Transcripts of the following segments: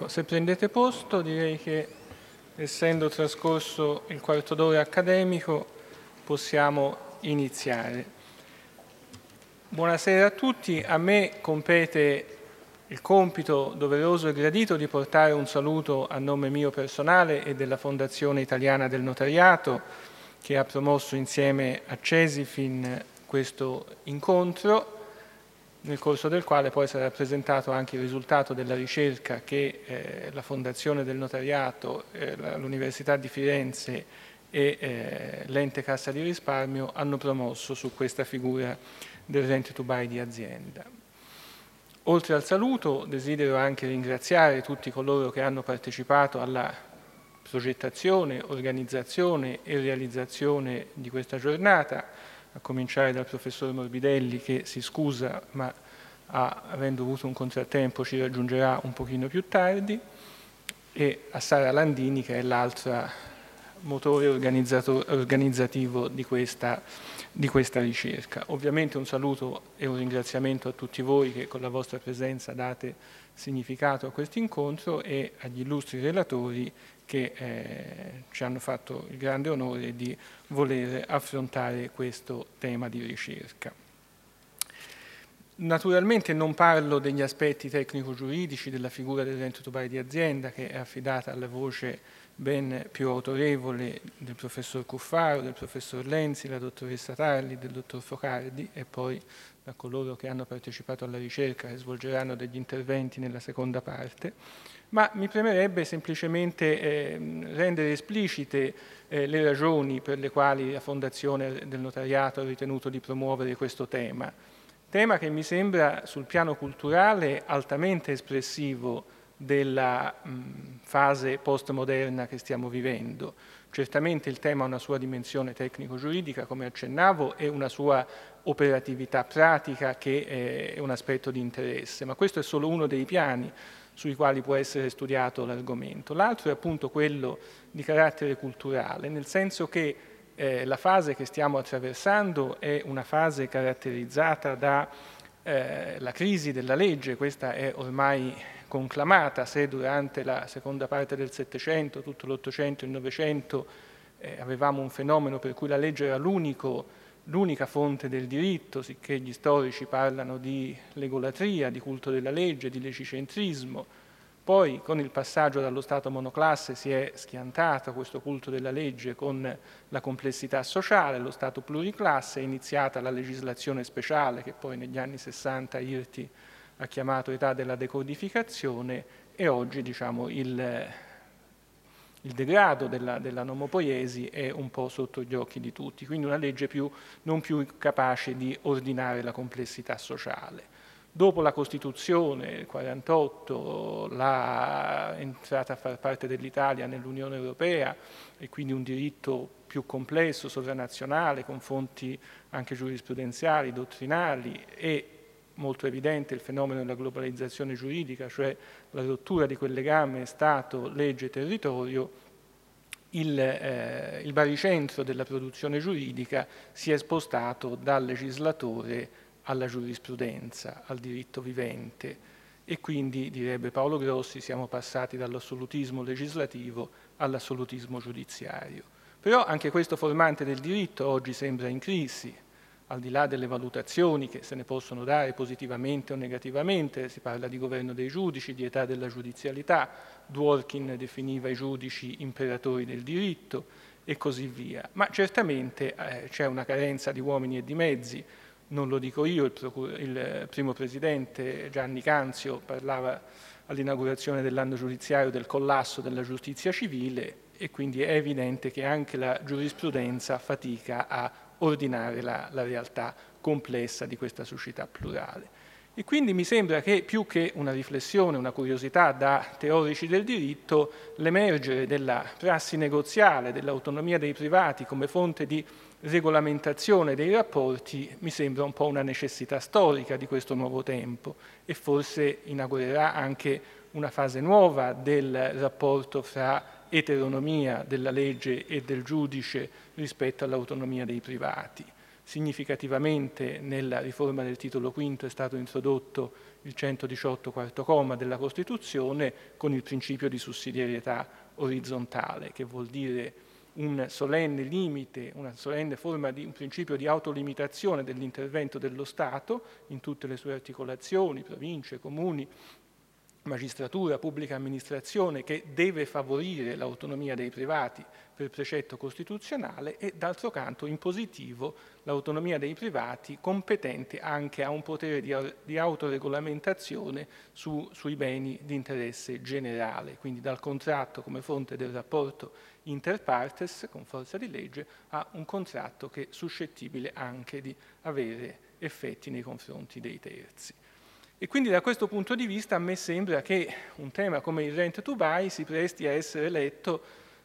Ecco, se prendete posto direi che essendo trascorso il quarto d'ora accademico possiamo iniziare. Buonasera a tutti, a me compete il compito doveroso e gradito di portare un saluto a nome mio personale e della Fondazione Italiana del Notariato che ha promosso insieme a Cesifin questo incontro nel corso del quale poi sarà presentato anche il risultato della ricerca che eh, la Fondazione del Notariato, eh, l'Università di Firenze e eh, l'ente Cassa di Risparmio hanno promosso su questa figura del rent to buy di azienda. Oltre al saluto desidero anche ringraziare tutti coloro che hanno partecipato alla progettazione, organizzazione e realizzazione di questa giornata, a cominciare dal professor Morbidelli che si scusa ma ha, avendo avuto un contrattempo ci raggiungerà un pochino più tardi e a Sara Landini che è l'altra motore organizzativo di questa, di questa ricerca. Ovviamente un saluto e un ringraziamento a tutti voi che con la vostra presenza date significato a questo incontro e agli illustri relatori che eh, ci hanno fatto il grande onore di voler affrontare questo tema di ricerca. Naturalmente non parlo degli aspetti tecnico-giuridici della figura del rento tubare di azienda che è affidata alla voce ben più autorevole del professor Cuffaro, del professor Lenzi, della dottoressa Tarli, del dottor Focardi e poi da coloro che hanno partecipato alla ricerca e svolgeranno degli interventi nella seconda parte ma mi premerebbe semplicemente eh, rendere esplicite eh, le ragioni per le quali la Fondazione del Notariato ha ritenuto di promuovere questo tema. Tema che mi sembra sul piano culturale altamente espressivo della mh, fase postmoderna che stiamo vivendo. Certamente il tema ha una sua dimensione tecnico-giuridica, come accennavo, e una sua operatività pratica che è un aspetto di interesse, ma questo è solo uno dei piani sui quali può essere studiato l'argomento. L'altro è appunto quello di carattere culturale, nel senso che eh, la fase che stiamo attraversando è una fase caratterizzata dalla eh, crisi della legge, questa è ormai conclamata, se durante la seconda parte del Settecento, tutto l'Ottocento e il Novecento eh, avevamo un fenomeno per cui la legge era l'unica fonte del diritto, sicché gli storici parlano di legolatria, di culto della legge, di legicentrismo. Poi con il passaggio dallo Stato monoclasse si è schiantato questo culto della legge con la complessità sociale, lo Stato pluriclasse, è iniziata la legislazione speciale che poi negli anni 60 Irti ha chiamato età della decodificazione e oggi diciamo, il, il degrado della, della, nomopoiesi è un po' sotto gli occhi di tutti, quindi una legge più, non più capace di ordinare la complessità sociale. Dopo la Costituzione, il 1948, l'entrata a far parte dell'Italia nell'Unione Europea e quindi un diritto più complesso, sovranazionale, con fonti anche giurisprudenziali, dottrinali e molto evidente il fenomeno della globalizzazione giuridica, cioè la rottura di quel legame Stato, legge, territorio, il, eh, il baricentro della produzione giuridica si è spostato dal legislatore alla giurisprudenza, al diritto vivente e quindi, direbbe Paolo Grossi, siamo passati dall'assolutismo legislativo all'assolutismo giudiziario. Però anche questo formante del diritto oggi sembra in crisi, al di là delle valutazioni che se ne possono dare positivamente o negativamente, si parla di governo dei giudici, di età della giudizialità, Dworkin definiva i giudici imperatori del diritto e così via. Ma certamente eh, c'è una carenza di uomini e di mezzi, non lo dico io, il, il primo presidente Gianni Canzio parlava all'inaugurazione dell'anno giudiziario del collasso della giustizia civile e quindi è evidente che anche la giurisprudenza fatica a ordinare la, la realtà complessa di questa società plurale. E quindi mi sembra che più che una riflessione, una curiosità da teorici del diritto, l'emergere della prassi negoziale, dell'autonomia dei privati come fonte di regolamentazione dei rapporti mi sembra un po' una necessità storica di questo nuovo tempo e forse inaugurerà anche una fase nuova del rapporto fra eteronomia della legge e del giudice rispetto all'autonomia dei privati. significativamente nella riforma del titolo V è stato introdotto il 118 quarto comma della Costituzione con il principio di sussidiarietà orizzontale, che vuol dire un solenne limite, una solenne forma di un principio di autolimitazione dell'intervento dello Stato in tutte le sue articolazioni, province, comuni, magistratura, pubblica amministrazione che deve favorire l'autonomia dei privati per precetto costituzionale e d'altro canto in positivo l'autonomia dei privati competente anche a un potere di, di autoregolamentazione su, sui beni di interesse generale, quindi dal contratto come fonte del rapporto inter partes con forza di legge a un contratto che è suscettibile anche di avere effetti nei confronti dei terzi. E quindi da questo punto di vista a me sembra che un tema come il rent to buy si presti a essere letto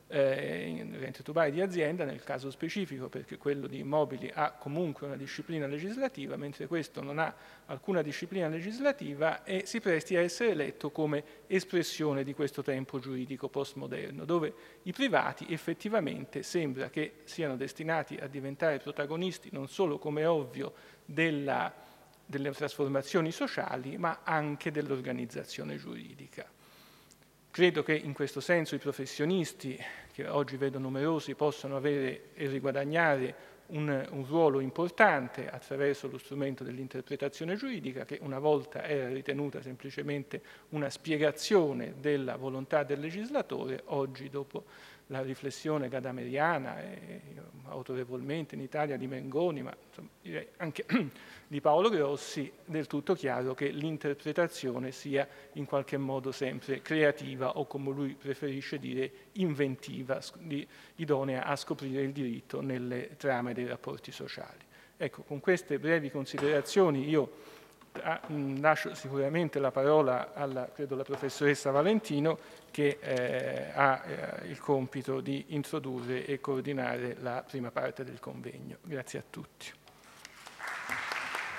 eh, in rent to buy di azienda nel caso specifico perché quello di immobili ha comunque una disciplina legislativa mentre questo non ha alcuna disciplina legislativa e si presti a essere letto come espressione di questo tempo giuridico postmoderno dove i privati effettivamente sembra che siano destinati a diventare protagonisti non solo come ovvio della delle trasformazioni sociali, ma anche dell'organizzazione giuridica. Credo che in questo senso i professionisti, che oggi vedo numerosi, possano avere e riguadagnare un, un, ruolo importante attraverso lo strumento dell'interpretazione giuridica, che una volta era ritenuta semplicemente una spiegazione della volontà del legislatore, oggi dopo la riflessione gadameriana e autorevolmente in Italia di Mengoni, ma insomma, direi anche di Paolo Grossi, del tutto chiaro che l'interpretazione sia in qualche modo sempre creativa o come lui preferisce dire inventiva, idonea a scoprire il diritto nelle trame dei rapporti sociali. Ecco, con queste brevi considerazioni io lascio sicuramente la parola alla, credo, alla professoressa Valentino che eh, ha eh, il compito di introdurre e coordinare la prima parte del convegno. Grazie a tutti.